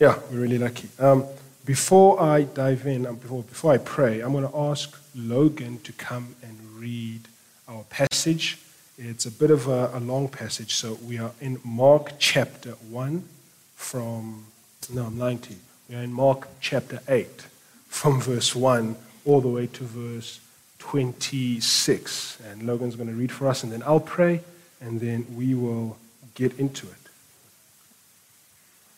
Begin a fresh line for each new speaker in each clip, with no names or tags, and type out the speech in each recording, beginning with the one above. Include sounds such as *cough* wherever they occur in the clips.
Yeah, we're really lucky. Um, before I dive in, um, before, before I pray, I'm going to ask Logan to come and read our passage. It's a bit of a, a long passage, so we are in Mark chapter 1 from, no, I'm lying to you. We are in Mark chapter 8 from verse 1 all the way to verse 26. And Logan's going to read for us, and then I'll pray, and then we will get into it.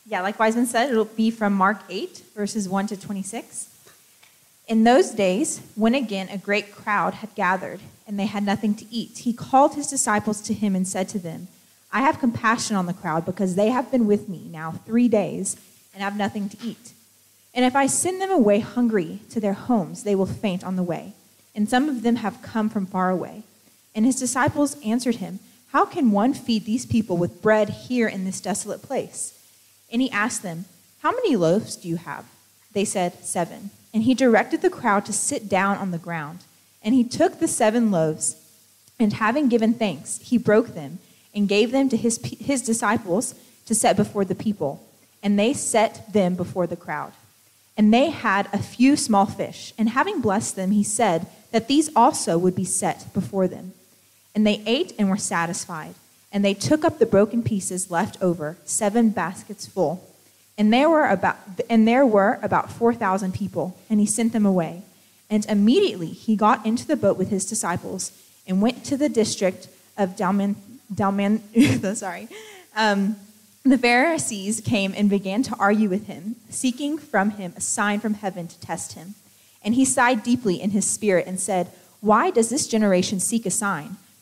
Yeah, like Wiseman said, it'll be from Mark 8, verses 1 to 26. In those days, when again a great crowd had gathered, and they had nothing to eat, he called his disciples to him and said to them, I have compassion on the crowd because they have been with me now three days and have nothing to eat. And if I send them away hungry to their homes, they will faint on the way. And some of them have come from far away. And his disciples answered him, How can one feed these people with bread here in this desolate place? And he asked them, How many loaves do you have? They said, Seven. And he directed the crowd to sit down on the ground. And he took the seven loaves, and having given thanks, he broke them and gave them to his, his disciples to set before the people. And they set them before the crowd. And they had a few small fish. And having blessed them, he said that these also would be set before them. And they ate and were satisfied. And they took up the broken pieces left over, seven baskets full. And there were about, and there were about 4,000 people, and he sent them away. And immediately he got into the boat with his disciples and went to the district of Dalman, Dalman *laughs* sorry. Um, the Pharisees came and began to argue with him, seeking from him a sign from heaven to test him. And he sighed deeply in his spirit and said, Why does this generation seek a sign?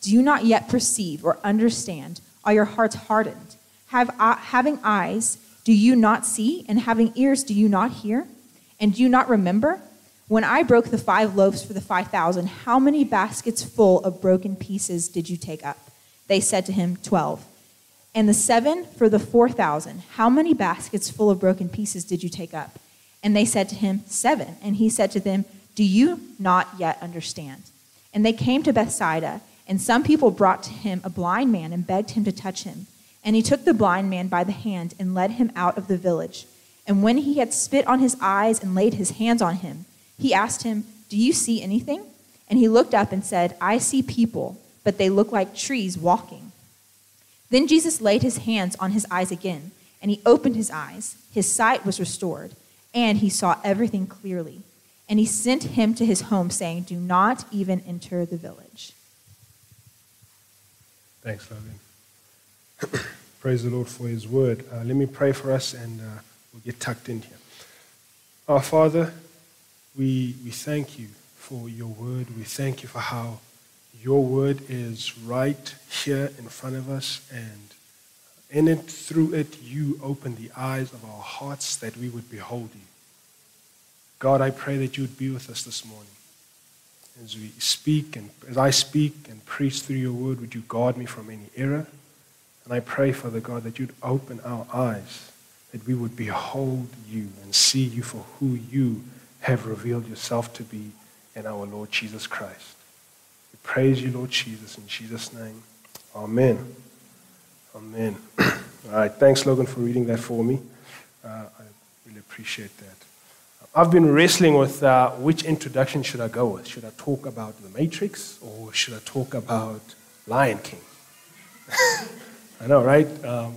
Do you not yet perceive or understand? Are your hearts hardened? Have, having eyes, do you not see? And having ears, do you not hear? And do you not remember? When I broke the five loaves for the 5,000, how many baskets full of broken pieces did you take up? They said to him, Twelve. And the seven for the 4,000, how many baskets full of broken pieces did you take up? And they said to him, Seven. And he said to them, Do you not yet understand? And they came to Bethsaida. And some people brought to him a blind man and begged him to touch him. And he took the blind man by the hand and led him out of the village. And when he had spit on his eyes and laid his hands on him, he asked him, Do you see anything? And he looked up and said, I see people, but they look like trees walking. Then Jesus laid his hands on his eyes again, and he opened his eyes. His sight was restored, and he saw everything clearly. And he sent him to his home, saying, Do not even enter the village.
Thanks, Logan. *coughs* Praise the Lord for his word. Uh, let me pray for us and uh, we'll get tucked in here. Our Father, we, we thank you for your word. We thank you for how your word is right here in front of us, and in it, through it, you open the eyes of our hearts that we would behold you. God, I pray that you would be with us this morning as we speak and as I speak and preach through your word, would you guard me from any error? And I pray, Father God, that you'd open our eyes, that we would behold you and see you for who you have revealed yourself to be in our Lord Jesus Christ. We praise you, Lord Jesus, in Jesus' name. Amen. Amen. *clears throat* All right. Thanks, Logan, for reading that for me. Uh, I really appreciate that. I've been wrestling with uh, which introduction should I go with. Should I talk about The Matrix or should I talk about Lion King? *laughs* I know, right? Um,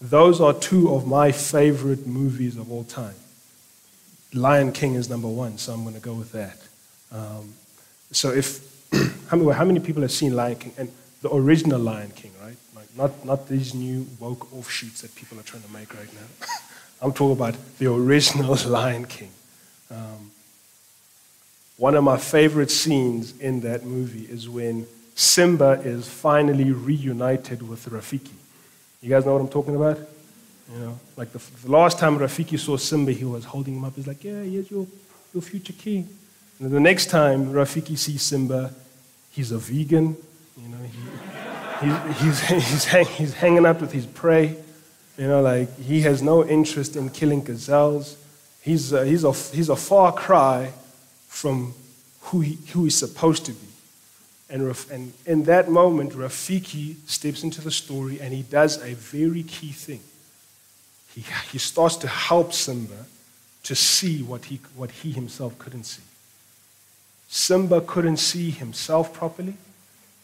those are two of my favorite movies of all time. Lion King is number one, so I'm going to go with that. Um, so if *clears throat* how many, how many people have seen Lion King and the original Lion King, right? Like not not these new woke offshoots that people are trying to make right now. *laughs* I'm talking about the original *laughs* Lion King. Um, one of my favorite scenes in that movie is when Simba is finally reunited with Rafiki. You guys know what I'm talking about? You know, like the, the last time Rafiki saw Simba, he was holding him up. He's like, yeah, here's your, your future king. And the next time Rafiki sees Simba, he's a vegan. You know, he, he's, he's, *laughs* he's, hang, he's hanging out with his prey. You know, like he has no interest in killing gazelles. He's a, he's a, he's a far cry from who, he, who he's supposed to be. And, and in that moment, Rafiki steps into the story and he does a very key thing. He, he starts to help Simba to see what he, what he himself couldn't see. Simba couldn't see himself properly,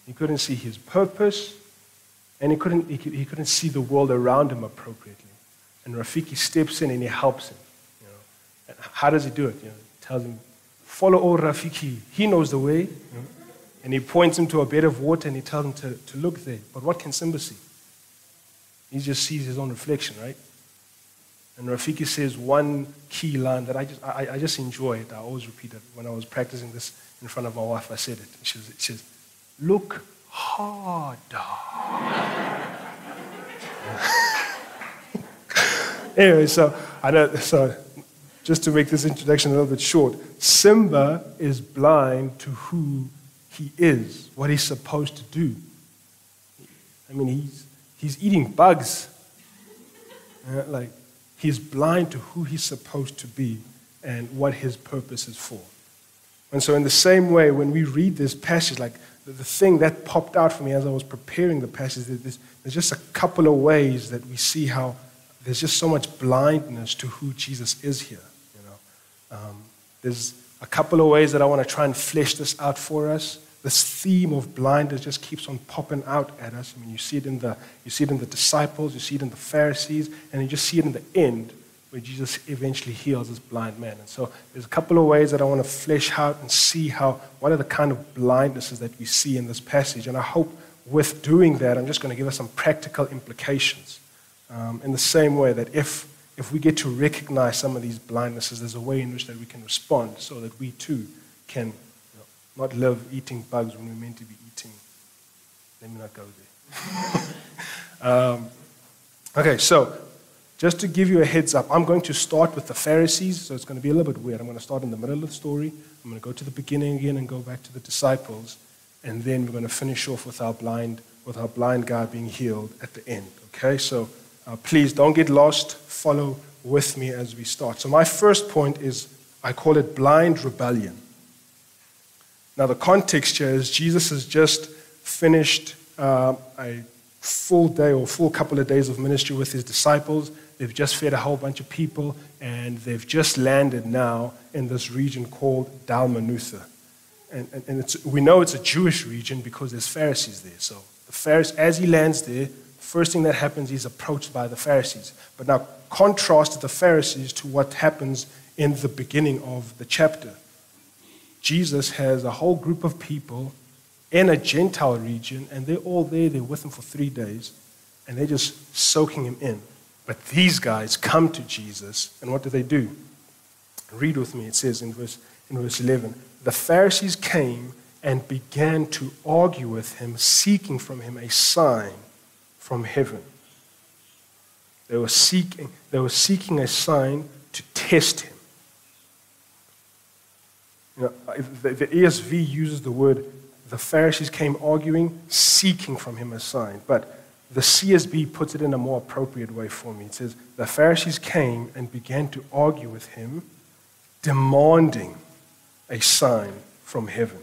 he couldn't see his purpose, and he couldn't, he, he couldn't see the world around him appropriately. And Rafiki steps in and he helps him. And how does he do it? You know, he tells him, follow old Rafiki. He knows the way. You know. And he points him to a bed of water and he tells him to, to look there. But what can Simba see? He just sees his own reflection, right? And Rafiki says one key line that I just, I, I just enjoy it. I always repeat it. When I was practicing this in front of my wife, I said it. She says, she says look harder. *laughs* anyway, so I know, so just to make this introduction a little bit short, Simba is blind to who he is, what he's supposed to do. I mean, he's, he's eating bugs. Uh, like, he's blind to who he's supposed to be and what his purpose is for. And so, in the same way, when we read this passage, like the, the thing that popped out for me as I was preparing the passage, there's, there's just a couple of ways that we see how there's just so much blindness to who Jesus is here. Um, there's a couple of ways that I want to try and flesh this out for us this theme of blindness just keeps on popping out at us. I mean, you see it in the, you see it in the disciples, you see it in the Pharisees, and you just see it in the end where Jesus eventually heals this blind man. And so there's a couple of ways that I want to flesh out and see how, what are the kind of blindnesses that we see in this passage. And I hope with doing that, I'm just going to give us some practical implications. Um, in the same way that if, if we get to recognize some of these blindnesses, there's a way in which that we can respond so that we too can not live eating bugs when we're meant to be eating. Let me not go there. *laughs* um, okay, so just to give you a heads up, I'm going to start with the Pharisees, so it's going to be a little bit weird. I'm going to start in the middle of the story. I'm going to go to the beginning again and go back to the disciples, and then we're going to finish off with our blind, with our blind guy being healed at the end. Okay, so uh, please don't get lost. Follow with me as we start. So my first point is I call it blind rebellion. Now, the context here is Jesus has just finished uh, a full day or full couple of days of ministry with his disciples. They've just fed a whole bunch of people, and they've just landed now in this region called Dalmanutha. And, and, and we know it's a Jewish region because there's Pharisees there. So the Pharisees, as he lands there, first thing that happens, is approached by the Pharisees. But now contrast the Pharisees to what happens in the beginning of the chapter. Jesus has a whole group of people in a Gentile region, and they're all there. They're with him for three days, and they're just soaking him in. But these guys come to Jesus, and what do they do? Read with me. It says in verse, in verse 11 The Pharisees came and began to argue with him, seeking from him a sign from heaven. They were seeking, they were seeking a sign to test him. You know, the, the ESV uses the word, the Pharisees came arguing, seeking from him a sign. But the CSB puts it in a more appropriate way for me. It says, The Pharisees came and began to argue with him, demanding a sign from heaven.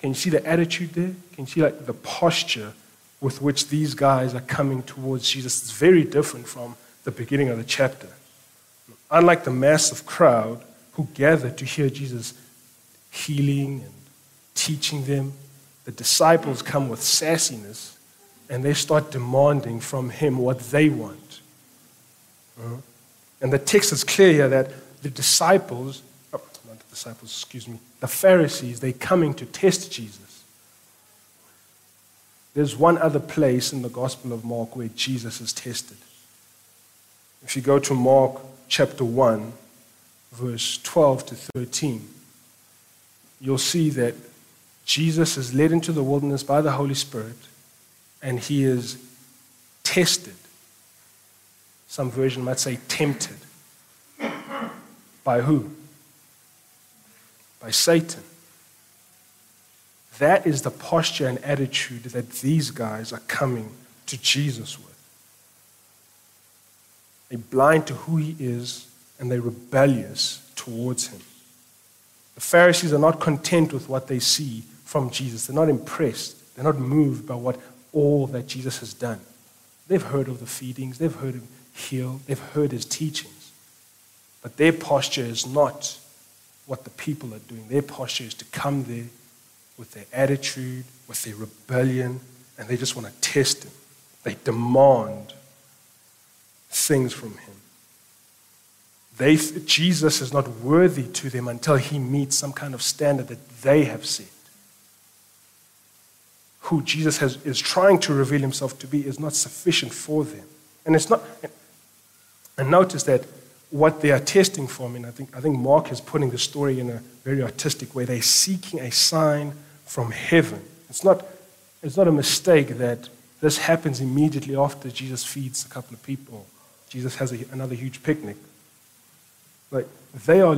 Can you see the attitude there? Can you see like the posture with which these guys are coming towards Jesus? is very different from the beginning of the chapter. Unlike the massive crowd who gathered to hear Jesus healing and teaching them. The disciples come with sassiness and they start demanding from him what they want. Uh-huh. And the text is clear here that the disciples, oh, not the disciples, excuse me, the Pharisees, they're coming to test Jesus. There's one other place in the Gospel of Mark where Jesus is tested. If you go to Mark chapter 1, verse 12 to 13, you'll see that Jesus is led into the wilderness by the Holy Spirit and he is tested Some version might say tempted. By who? By Satan. That is the posture and attitude that these guys are coming to Jesus with. They're blind to who he is and they're rebellious towards him. The Pharisees are not content with what they see from Jesus. They're not impressed. They're not moved by what all that Jesus has done. They've heard of the feedings, they've heard him heal, they've heard his teachings. But their posture is not what the people are doing. Their posture is to come there with their attitude, with their rebellion, and they just want to test him. They demand things from him. They, Jesus is not worthy to them until he meets some kind of standard that they have set. Who Jesus has, is trying to reveal himself to be is not sufficient for them. And it's not, and notice that what they are testing for, I mean, I think, I think Mark is putting the story in a very artistic way. They're seeking a sign from heaven. It's not, it's not a mistake that this happens immediately after Jesus feeds a couple of people. Jesus has a, another huge picnic. Like they are,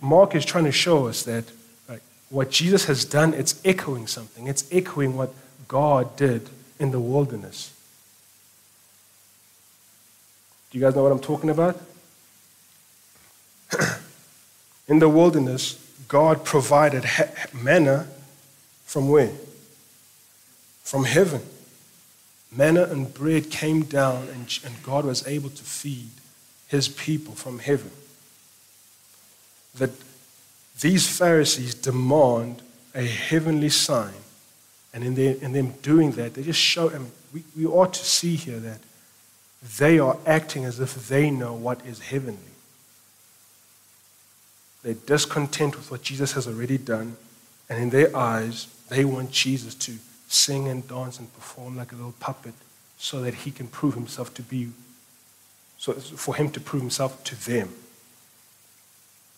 Mark is trying to show us that like, what Jesus has done, it's echoing something. It's echoing what God did in the wilderness. Do you guys know what I'm talking about? *clears throat* in the wilderness, God provided manna from where? From heaven. Manna and bread came down, and, and God was able to feed his people from heaven. That these Pharisees demand a heavenly sign, and in, their, in them doing that, they just show, mean, we, we ought to see here that they are acting as if they know what is heavenly. They're discontent with what Jesus has already done, and in their eyes, they want Jesus to sing and dance and perform like a little puppet so that he can prove himself to be, so for him to prove himself to them.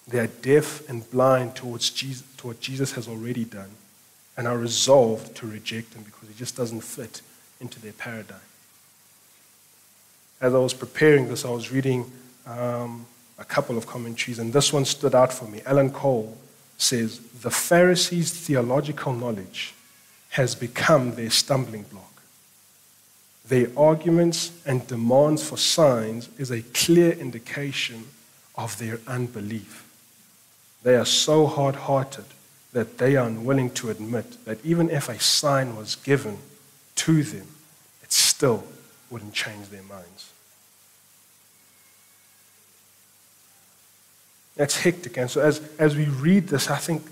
They are deaf and blind towards Jesus, to what Jesus has already done and are resolved to reject him because he just doesn't fit into their paradigm. As I was preparing this, I was reading um, a couple of commentaries, and this one stood out for me. Alan Cole says, The Pharisees' theological knowledge has become their stumbling block. Their arguments and demands for signs is a clear indication of their unbelief. They are so hard hearted that they are unwilling to admit that even if a sign was given to them, it still wouldn't change their minds. That's hectic. And so as, as we read this, I think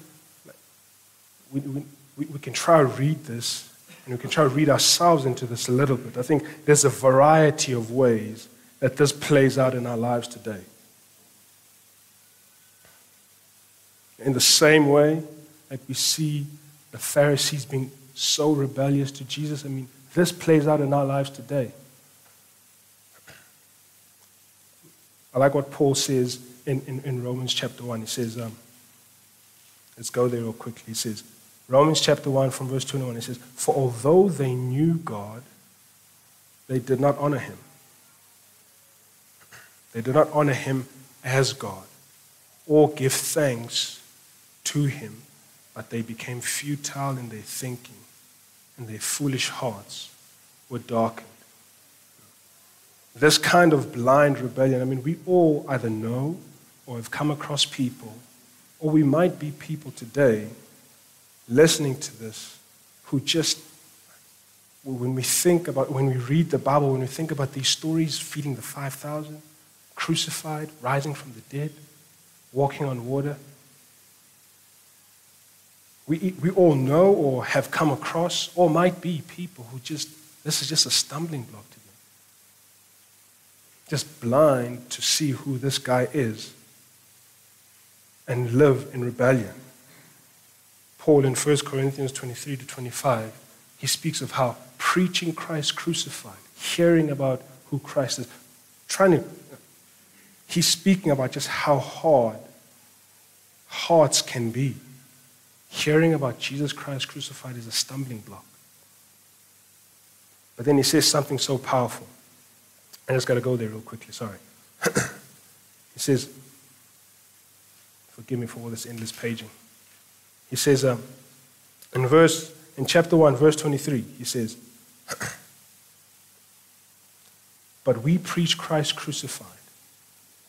we, we, we, can try to read this and we can try to read ourselves into this a little bit. I think there's a variety of ways that this plays out in our lives today. In the same way that we see the Pharisees being so rebellious to Jesus, I mean, this plays out in our lives today. I like what Paul says in, in, in Romans chapter 1. It says, um, let's go there real quickly. It says, Romans chapter 1 from verse 21, it says, For although they knew God, they did not honor him. They did not honor him as God or give thanks to him, but they became futile in their thinking, and their foolish hearts were darkened. This kind of blind rebellion, I mean, we all either know or have come across people, or we might be people today listening to this who just, when we think about, when we read the Bible, when we think about these stories, feeding the 5,000, crucified, rising from the dead, walking on water, we, we all know or have come across, or might be people who just, this is just a stumbling block to them. Just blind to see who this guy is and live in rebellion. Paul in 1 Corinthians 23 to 25, he speaks of how preaching Christ crucified, hearing about who Christ is, trying to, he's speaking about just how hard hearts can be. Hearing about Jesus Christ crucified is a stumbling block. But then he says something so powerful. I just got to go there real quickly, sorry. *clears throat* he says, forgive me for all this endless paging. He says, um, in verse, in chapter 1, verse 23, he says, *clears throat* But we preach Christ crucified,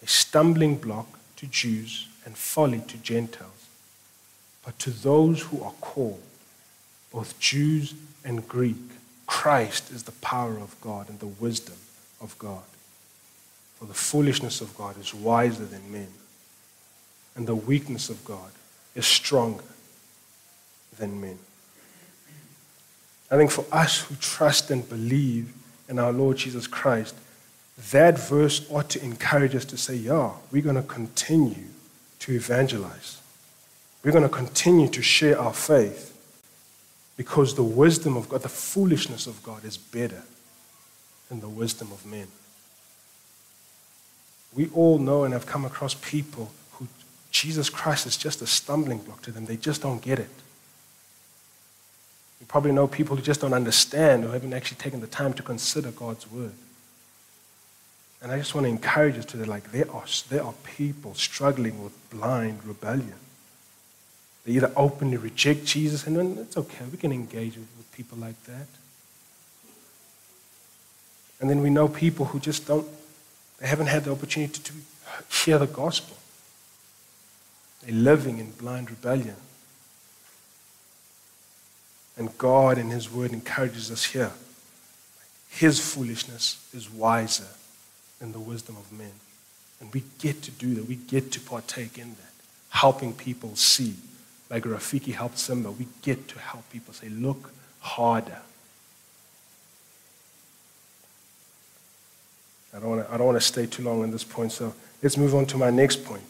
a stumbling block to Jews and folly to Gentiles. But to those who are called, both Jews and Greek, Christ is the power of God and the wisdom of God. For the foolishness of God is wiser than men, and the weakness of God is stronger than men. I think for us who trust and believe in our Lord Jesus Christ, that verse ought to encourage us to say, yeah, we're going to continue to evangelize. We're going to continue to share our faith because the wisdom of God, the foolishness of God is better than the wisdom of men. We all know and have come across people Jesus Christ is just a stumbling block to them. They just don't get it. You probably know people who just don't understand or haven't actually taken the time to consider God's word. And I just want to encourage us to like there are there are people struggling with blind rebellion. They either openly reject Jesus, and then it's okay, we can engage with people like that. And then we know people who just don't, they haven't had the opportunity to, to hear the gospel. They're living in blind rebellion. And God, in His Word, encourages us here. His foolishness is wiser than the wisdom of men. And we get to do that. We get to partake in that, helping people see. Like Rafiki helped Simba, we get to help people say, look harder. I don't, want to, I don't want to stay too long on this point, so let's move on to my next point.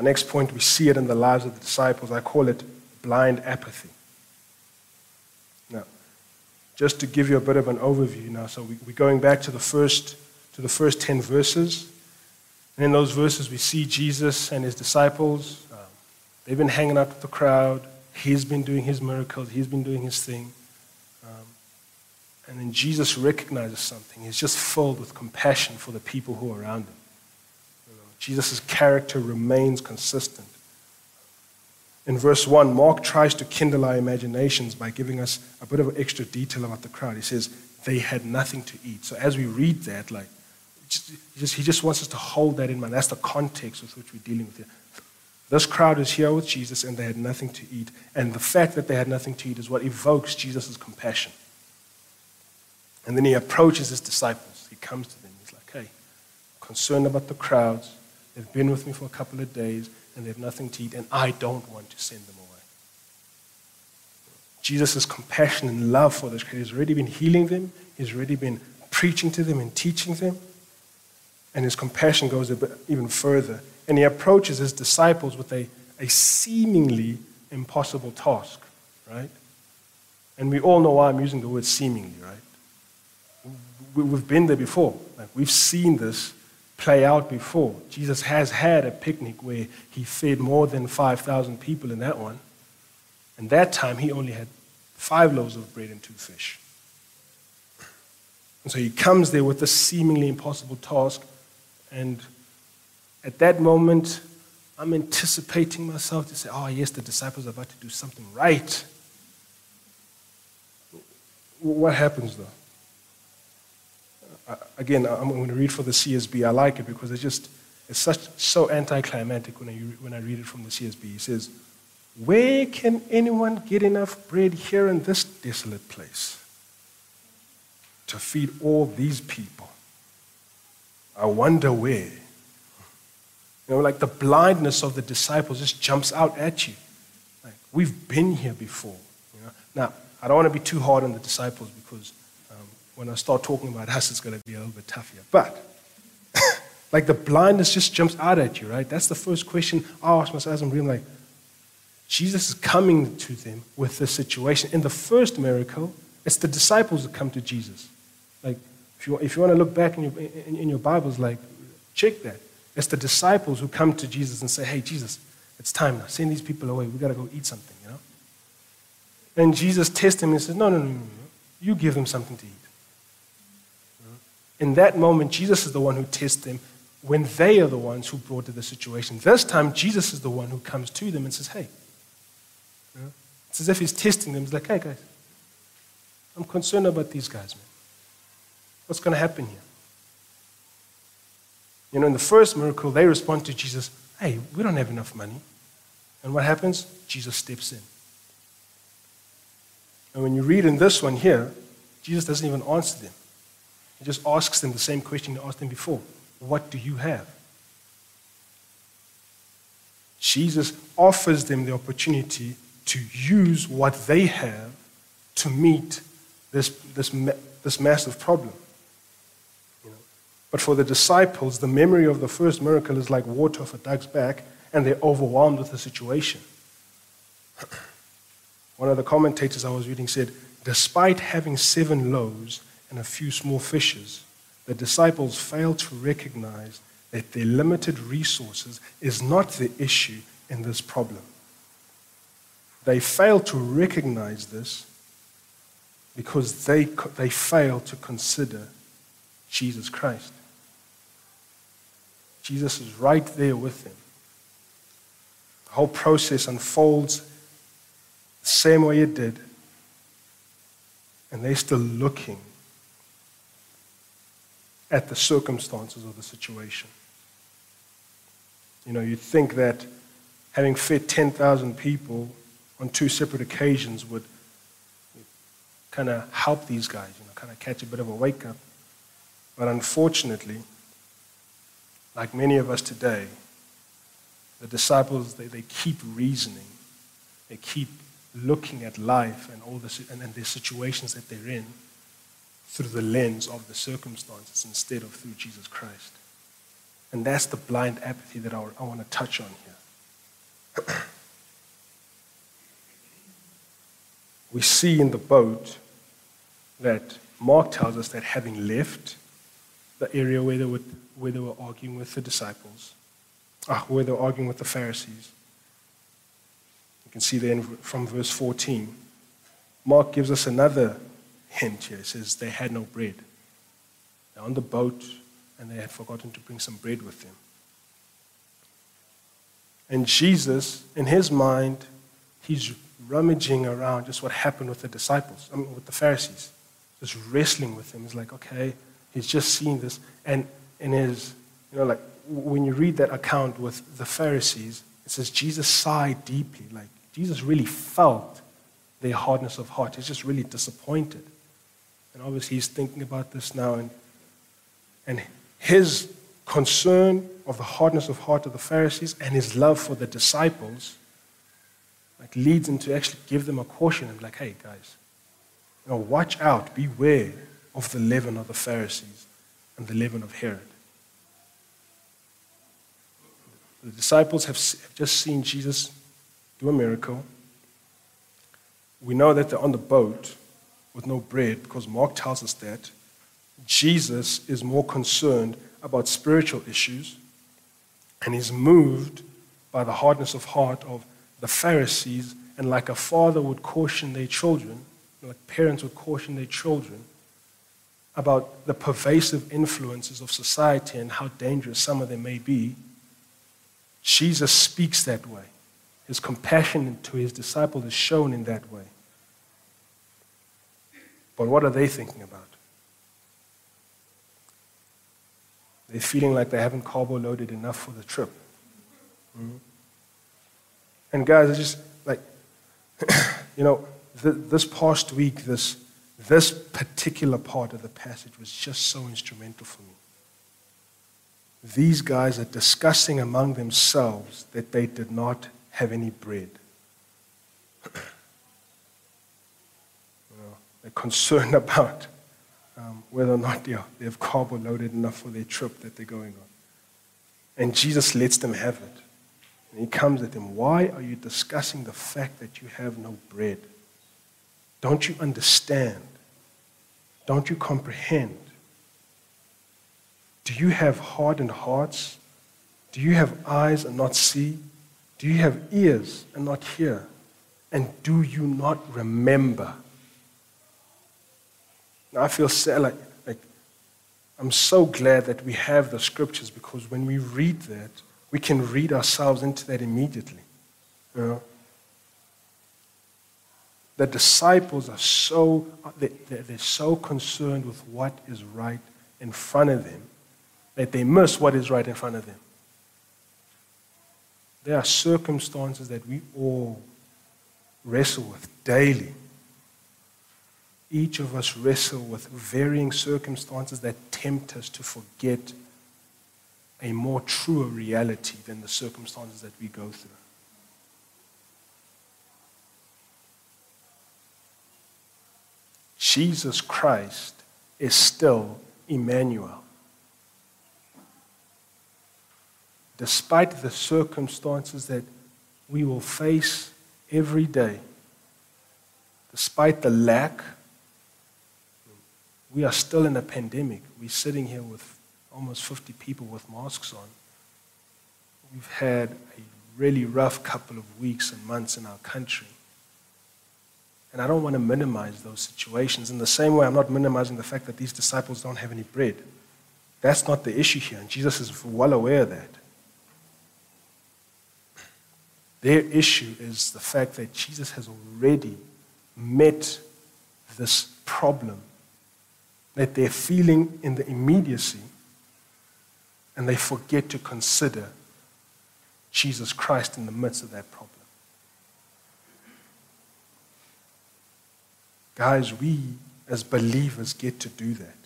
My next point, we see it in the lives of the disciples. I call it blind apathy. Now, just to give you a bit of an overview now, so we, we're going back to the first to the first 10 verses. And in those verses, we see Jesus and his disciples. Um, they've been hanging out with the crowd. He's been doing his miracles. He's been doing his thing. And then Jesus recognizes something. He's just filled with compassion for the people who are around him. Jesus' character remains consistent. In verse 1, Mark tries to kindle our imaginations by giving us a bit of extra detail about the crowd. He says, they had nothing to eat. So as we read that, like, he just, he just wants us to hold that in mind. That's the context with which we're dealing with here. This crowd is here with Jesus and they had nothing to eat. And the fact that they had nothing to eat is what evokes Jesus' compassion. And then he approaches his disciples. He comes to them. He's like, hey, concerned about the crowds. They've been with me for a couple of days and they have nothing to eat, and I don't want to send them away. Jesus' compassion and love for this. He's already been healing them, he's already been preaching to them and teaching them. And his compassion goes a bit even further. And he approaches his disciples with a, a seemingly impossible task, right? And we all know why I'm using the word seemingly, right? we've been there before. Like we've seen this play out before. Jesus has had a picnic where he fed more than 5,000 people in that one. And that time he only had five loaves of bread and two fish. And so he comes there with a seemingly impossible task. And at that moment, I'm anticipating myself to say, oh, yes, the disciples are about to do something right. What happens though? Again, I'm going to read for the CSB. I like it because it's just it's such so anticlimactic when I, when I read it from the CSB. He says, Where can anyone get enough bread here in this desolate place to feed all these people? I wonder where. You know, like the blindness of the disciples just jumps out at you. Like, we've been here before. You know? Now, I don't want to be too hard on the disciples because when I start talking about us, it's going to be a little bit tough here. But, *coughs* like the blindness just jumps out at you, right? That's the first question I ask myself as I'm reading, like, Jesus is coming to them with this situation. In the first miracle, it's the disciples that come to Jesus. Like, if you, if you want to look back in your, in, in your Bibles, like, check that. It's the disciples who come to Jesus and say, hey, Jesus, it's time now. Send these people away. We've got to go eat something, you know? And Jesus tests him and says, no, no, no, no, no. You give them something to eat. In that moment, Jesus is the one who tests them when they are the ones who brought to the situation. This time, Jesus is the one who comes to them and says, Hey, it's as if he's testing them. He's like, Hey, guys, I'm concerned about these guys, man. What's going to happen here? You know, in the first miracle, they respond to Jesus, Hey, we don't have enough money. And what happens? Jesus steps in. And when you read in this one here, Jesus doesn't even answer them. He just asks them the same question he asked them before What do you have? Jesus offers them the opportunity to use what they have to meet this, this, this massive problem. But for the disciples, the memory of the first miracle is like water off a duck's back, and they're overwhelmed with the situation. *clears throat* One of the commentators I was reading said, Despite having seven loaves and a few small fishes, the disciples fail to recognize that their limited resources is not the issue in this problem. They fail to recognize this because they, they failed to consider Jesus Christ. Jesus is right there with them. The whole process unfolds the same way it did, and they're still looking at the circumstances of the situation. You know, you'd think that having fed 10,000 people on two separate occasions would kind of help these guys, you know, kind of catch a bit of a wake up. But unfortunately, like many of us today, the disciples, they, they keep reasoning. They keep looking at life and all the, and, and the situations that they're in through the lens of the circumstances instead of through Jesus Christ. And that's the blind apathy that I, I want to touch on here. *clears throat* we see in the boat that Mark tells us that having left the area where they were, where they were arguing with the disciples, ah, where they were arguing with the Pharisees, you can see there from verse 14. Mark gives us another hint here. It says they had no bread. They're on the boat and they had forgotten to bring some bread with them. And Jesus, in his mind, he's rummaging around just what happened with the disciples, I mean, with the Pharisees, just wrestling with them. He's like, okay, he's just seen this. And in his, you know, like when you read that account with the Pharisees, it says Jesus sighed deeply, like Jesus really felt their hardness of heart. He's just really disappointed. And obviously, he's thinking about this now. And, and his concern of the hardness of heart of the Pharisees and his love for the disciples like leads him to actually give them a caution and be like, hey, guys, you know, watch out, beware of the leaven of the Pharisees and the leaven of Herod. The disciples have just seen Jesus do a miracle. We know that they're on the boat with no bread because Mark tells us that. Jesus is more concerned about spiritual issues and is moved by the hardness of heart of the Pharisees. And like a father would caution their children, like parents would caution their children about the pervasive influences of society and how dangerous some of them may be, Jesus speaks that way. His compassion to his disciples is shown in that way. But what are they thinking about? They're feeling like they haven't carbo loaded enough for the trip. Mm-hmm. And guys, it's just like, *coughs* you know, th- this past week, this, this particular part of the passage was just so instrumental for me. These guys are discussing among themselves that they did not have any bread. *coughs* concerned *laughs* about um, whether or not they have carbo loaded enough for their trip that they're going on. And Jesus lets them have it. And he comes at them, Why are you discussing the fact that you have no bread? Don't you understand? Don't you comprehend? Do you have hardened hearts? Do you have eyes and not see? Do you have ears and not hear? And do you not remember? Now I feel sad, like, like I'm so glad that we have the scriptures because when we read that, we can read ourselves into that immediately. You know? The disciples are so, uh, they're so concerned with what is right in front of them that they miss what is right in front of them. There are circumstances that we all wrestle with daily. Each of us wrestle with varying circumstances that tempt us to forget a more truer reality than the circumstances that we go through. Jesus Christ is still Emmanuel. Despite the circumstances that we will face every day, despite the lack, we are still in a pandemic. We're sitting here with almost 50 people with masks on. We've had a really rough couple of weeks and months in our country. And I don't want to minimize those situations. In the same way, I'm not minimizing the fact that these disciples don't have any bread. That's not the issue here, and Jesus is well aware of that. Their issue is the fact that Jesus has already met this problem that they're feeling in the immediacy, and they forget to consider Jesus Christ in the midst of that problem. Guys, we as believers get to do that.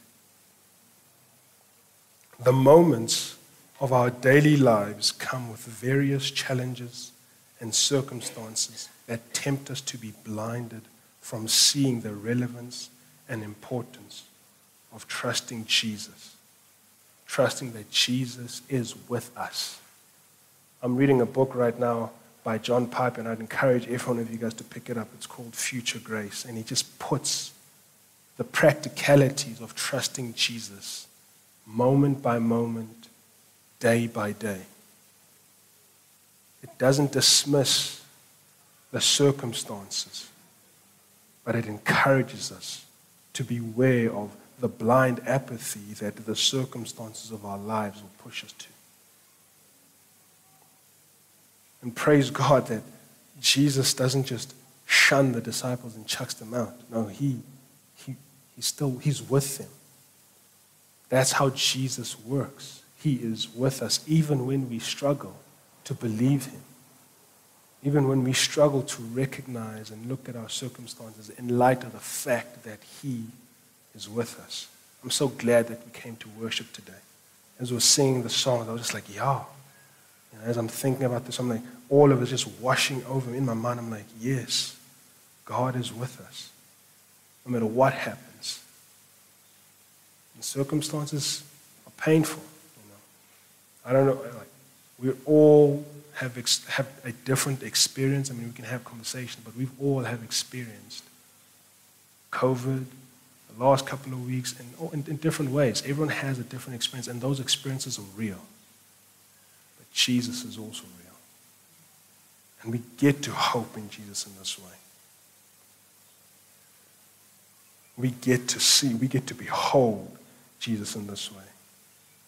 The moments of our daily lives come with various challenges and circumstances that tempt us to be blinded from seeing the relevance and importance of trusting Jesus, trusting that Jesus is with us. I'm reading a book right now by John Piper, and I'd encourage every one of you guys to pick it up. It's called Future Grace, and he just puts the practicalities of trusting Jesus moment by moment, day by day. It doesn't dismiss the circumstances, but it encourages us to beware of the blind apathy that the circumstances of our lives will push us to. And praise God that Jesus doesn't just shun the disciples and chucks them out. No, he, he, he's still, he's with them. That's how Jesus works. He is with us even when we struggle to believe him. Even when we struggle to recognize and look at our circumstances in light of the fact that he is with us. I'm so glad that we came to worship today. As we were singing the songs, I was just like, yeah. As I'm thinking about this, I'm like, all of it just washing over me in my mind. I'm like, yes, God is with us. No matter what happens. And circumstances are painful. You know. I don't know. Like, we all have, ex- have a different experience. I mean, we can have conversation, but we've all have experienced COVID, the last couple of weeks, in, in, in different ways. Everyone has a different experience, and those experiences are real. But Jesus is also real. And we get to hope in Jesus in this way. We get to see, we get to behold Jesus in this way.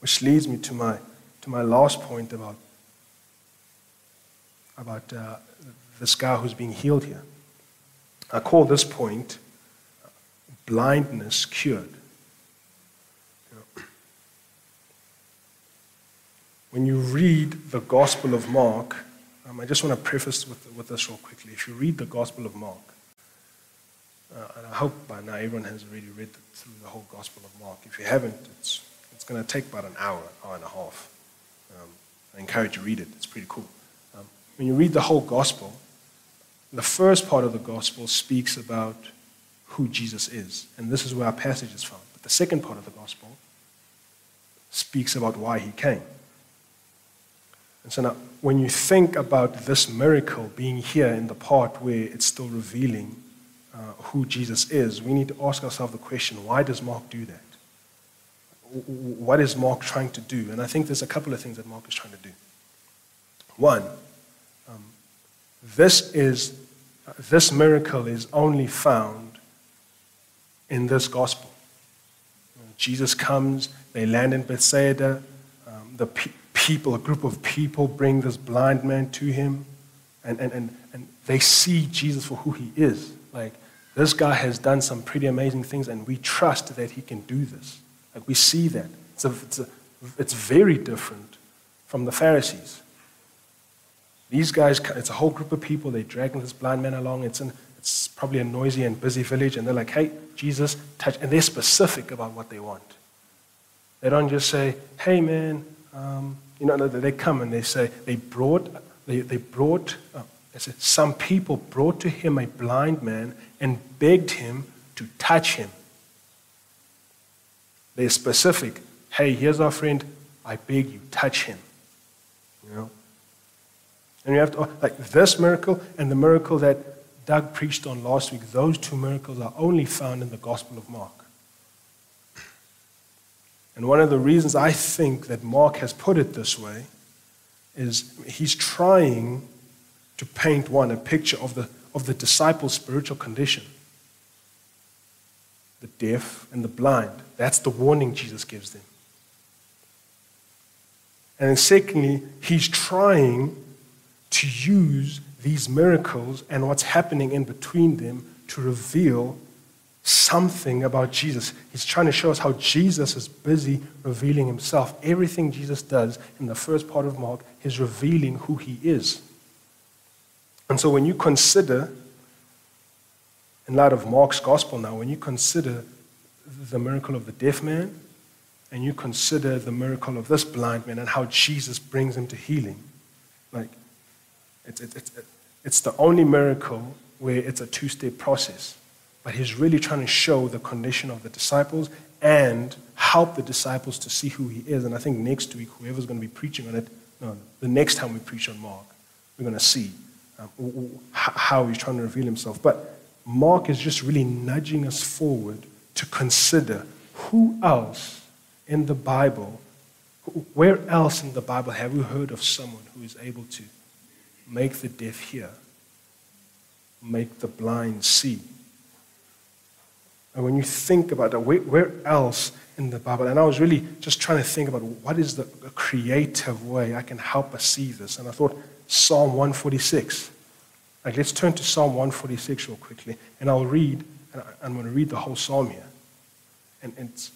Which leads me to my, to my last point about, about uh, this guy who's being healed here. I call this point blindness cured. When you read the Gospel of Mark, um, I just want to preface with, with this real quickly. If you read the Gospel of Mark, uh, and I hope by now everyone has already read the, through the whole Gospel of Mark. If you haven't, it's, it's going to take about an hour, hour and a half. Um, I encourage you to read it. It's pretty cool. Um, when you read the whole Gospel, the first part of the Gospel speaks about who Jesus is. And this is where our passage is found. But the second part of the Gospel speaks about why he came. And so now, when you think about this miracle being here in the part where it's still revealing uh, who Jesus is, we need to ask ourselves the question why does Mark do that? What is Mark trying to do? And I think there's a couple of things that Mark is trying to do. One, um, this, is, this miracle is only found in this gospel. Jesus comes, they land in Bethsaida. Um, the pe- people, a group of people, bring this blind man to him, and, and, and, and they see Jesus for who he is. Like, this guy has done some pretty amazing things, and we trust that he can do this. Like, we see that. It's, a, it's, a, it's very different from the Pharisees. These guys, it's a whole group of people. they drag this blind man along. It's, an, it's probably a noisy and busy village, and they're like, hey, Jesus, touch. And they're specific about what they want. They don't just say, hey, man, um, you know, they come and they say, they brought, they, they brought, uh, they said, some people brought to him a blind man and begged him to touch him. They're specific. Hey, here's our friend. I beg you, touch him. You know? And you have to, like this miracle and the miracle that Doug preached on last week, those two miracles are only found in the Gospel of Mark. And one of the reasons I think that Mark has put it this way is he's trying to paint one, a picture of the, of the disciples' spiritual condition the deaf and the blind. That's the warning Jesus gives them. And then, secondly, he's trying to use these miracles and what's happening in between them to reveal something about Jesus. He's trying to show us how Jesus is busy revealing himself. Everything Jesus does in the first part of Mark is revealing who he is. And so when you consider, in light of Mark's gospel now, when you consider the miracle of the deaf man, and you consider the miracle of this blind man and how Jesus brings him to healing, like it's, it's, it's the only miracle where it's a two step process. But he's really trying to show the condition of the disciples and help the disciples to see who he is. And I think next week, whoever's going to be preaching on it, no, the next time we preach on Mark, we're going to see um, how he's trying to reveal himself. But Mark is just really nudging us forward to consider who else in the Bible, where else in the Bible have we heard of someone who is able to make the deaf hear, make the blind see? And when you think about that, where, where, else in the Bible? And I was really just trying to think about what is the creative way I can help us see this. And I thought Psalm 146. Like, let's turn to Psalm 146 real quickly, and I'll read, and I'm going to read the whole psalm here. And, and,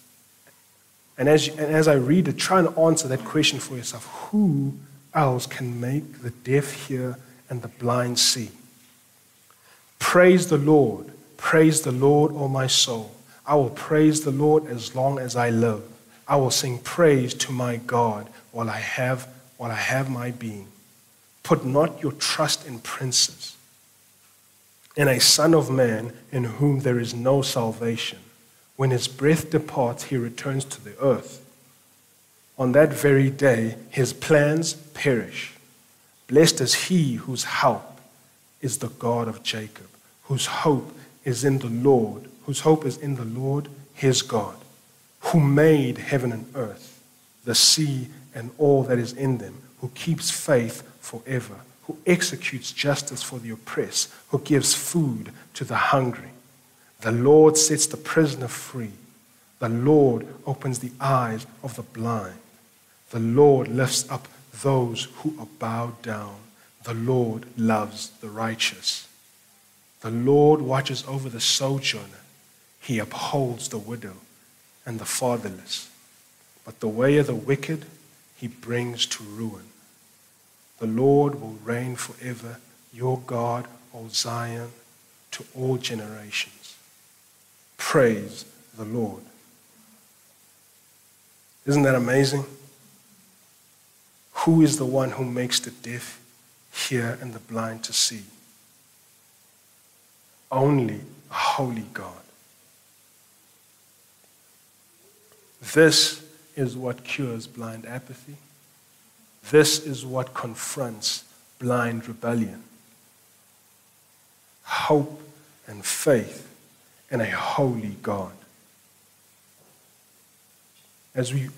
and, as, you, and as I read it, try and answer that question for yourself. Who else can make the deaf hear and the blind see? Praise the Lord. Praise the Lord, O my soul. I will praise the Lord as long as I live. I will sing praise to my God while I have, while I have my being. Put not your trust in princes, in a son of man in whom there is no salvation. When his breath departs, he returns to the earth. On that very day, his plans perish. Blessed is he whose help is the God of Jacob, whose hope is in the Lord, whose hope is in the Lord his God, who made heaven and earth, the sea and all that is in them, who keeps faith forever, who executes justice for the oppressed, who gives food to the hungry. The Lord sets the prisoner free. The Lord opens the eyes of the blind. The Lord lifts up those who are bowed down. The Lord loves the righteous. The Lord watches over the sojourner. He upholds the widow and the fatherless. But the way of the wicked he brings to ruin. The Lord will reign forever, your God, O Zion, to all generations. Praise the Lord. Isn't that amazing? Who is the one who makes the deaf hear and the blind to see? only a holy God. This is what cures blind apathy. This is what confronts blind rebellion. Hope and faith in a holy God. As we,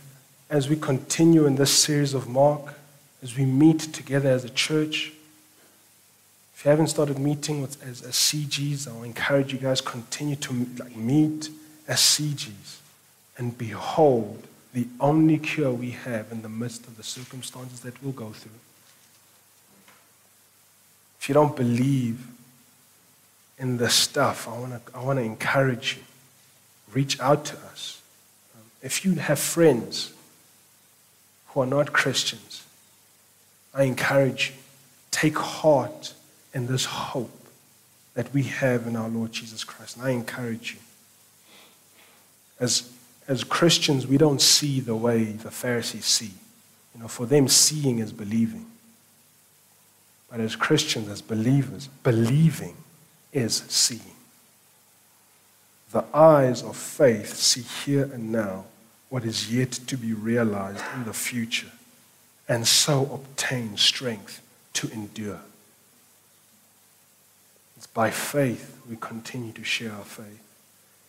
as we continue in this series of Mark, as we meet together as a church, if you haven't started meeting with, as, as CGs, I'll encourage you guys continue to like, meet as CGs. and behold the only cure we have in the midst of the circumstances that we'll go through. If you don't believe in this stuff, I want to I wanna encourage you. Reach out to us. If you have friends who are not Christians, I encourage you. Take heart in this hope that we have in our Lord Jesus Christ. And I encourage you. As, as Christians, we don't see the way the Pharisees see. You know, for them, seeing is believing. But as Christians, as believers, believing is seeing. The eyes of faith see here and now what is yet to be realized in the future, and so obtain strength to endure. It's by faith we continue to share our faith.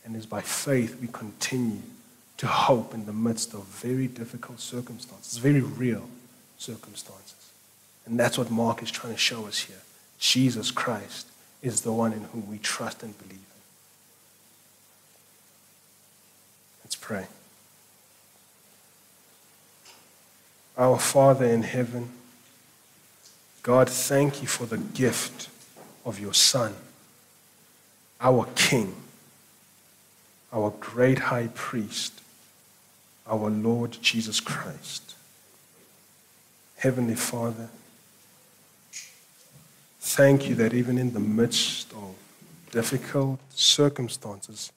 And it's by faith we continue to hope in the midst of very difficult circumstances, very real circumstances. And that's what Mark is trying to show us here. Jesus Christ is the one in whom we trust and believe. Let's pray. Our Father in heaven, God, thank you for the gift of your Son, our King, our great high priest, our Lord Jesus Christ. Heavenly Father, thank you that even in the midst of difficult circumstances,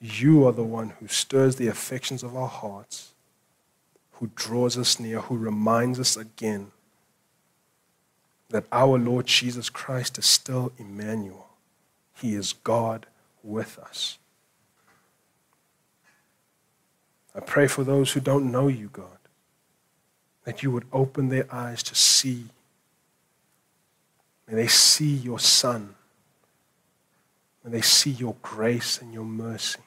you are the one who stirs the affections of our hearts, who draws us near, who reminds us again that our Lord Jesus Christ is still Emmanuel. He is God with us. I pray for those who don't know you, God, that you would open their eyes to see. May they see your Son. May they see your grace and your mercy.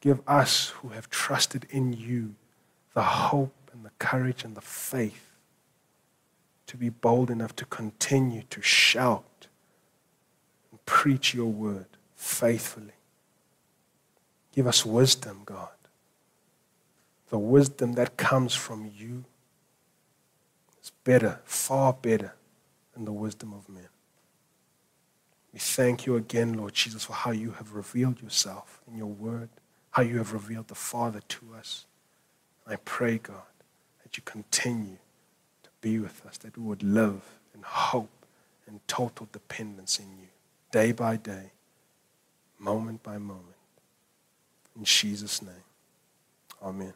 Give us who have trusted in you the hope and the courage and the faith to be bold enough to continue to shout and preach your word faithfully. Give us wisdom, God. The wisdom that comes from you is better, far better than the wisdom of men. We thank you again, Lord Jesus, for how you have revealed yourself in your word, how you have revealed the Father to us. I pray, God, that you continue to be with us, that we would live in hope and total dependence in you, day by day, moment by moment. In Jesus' name, amen.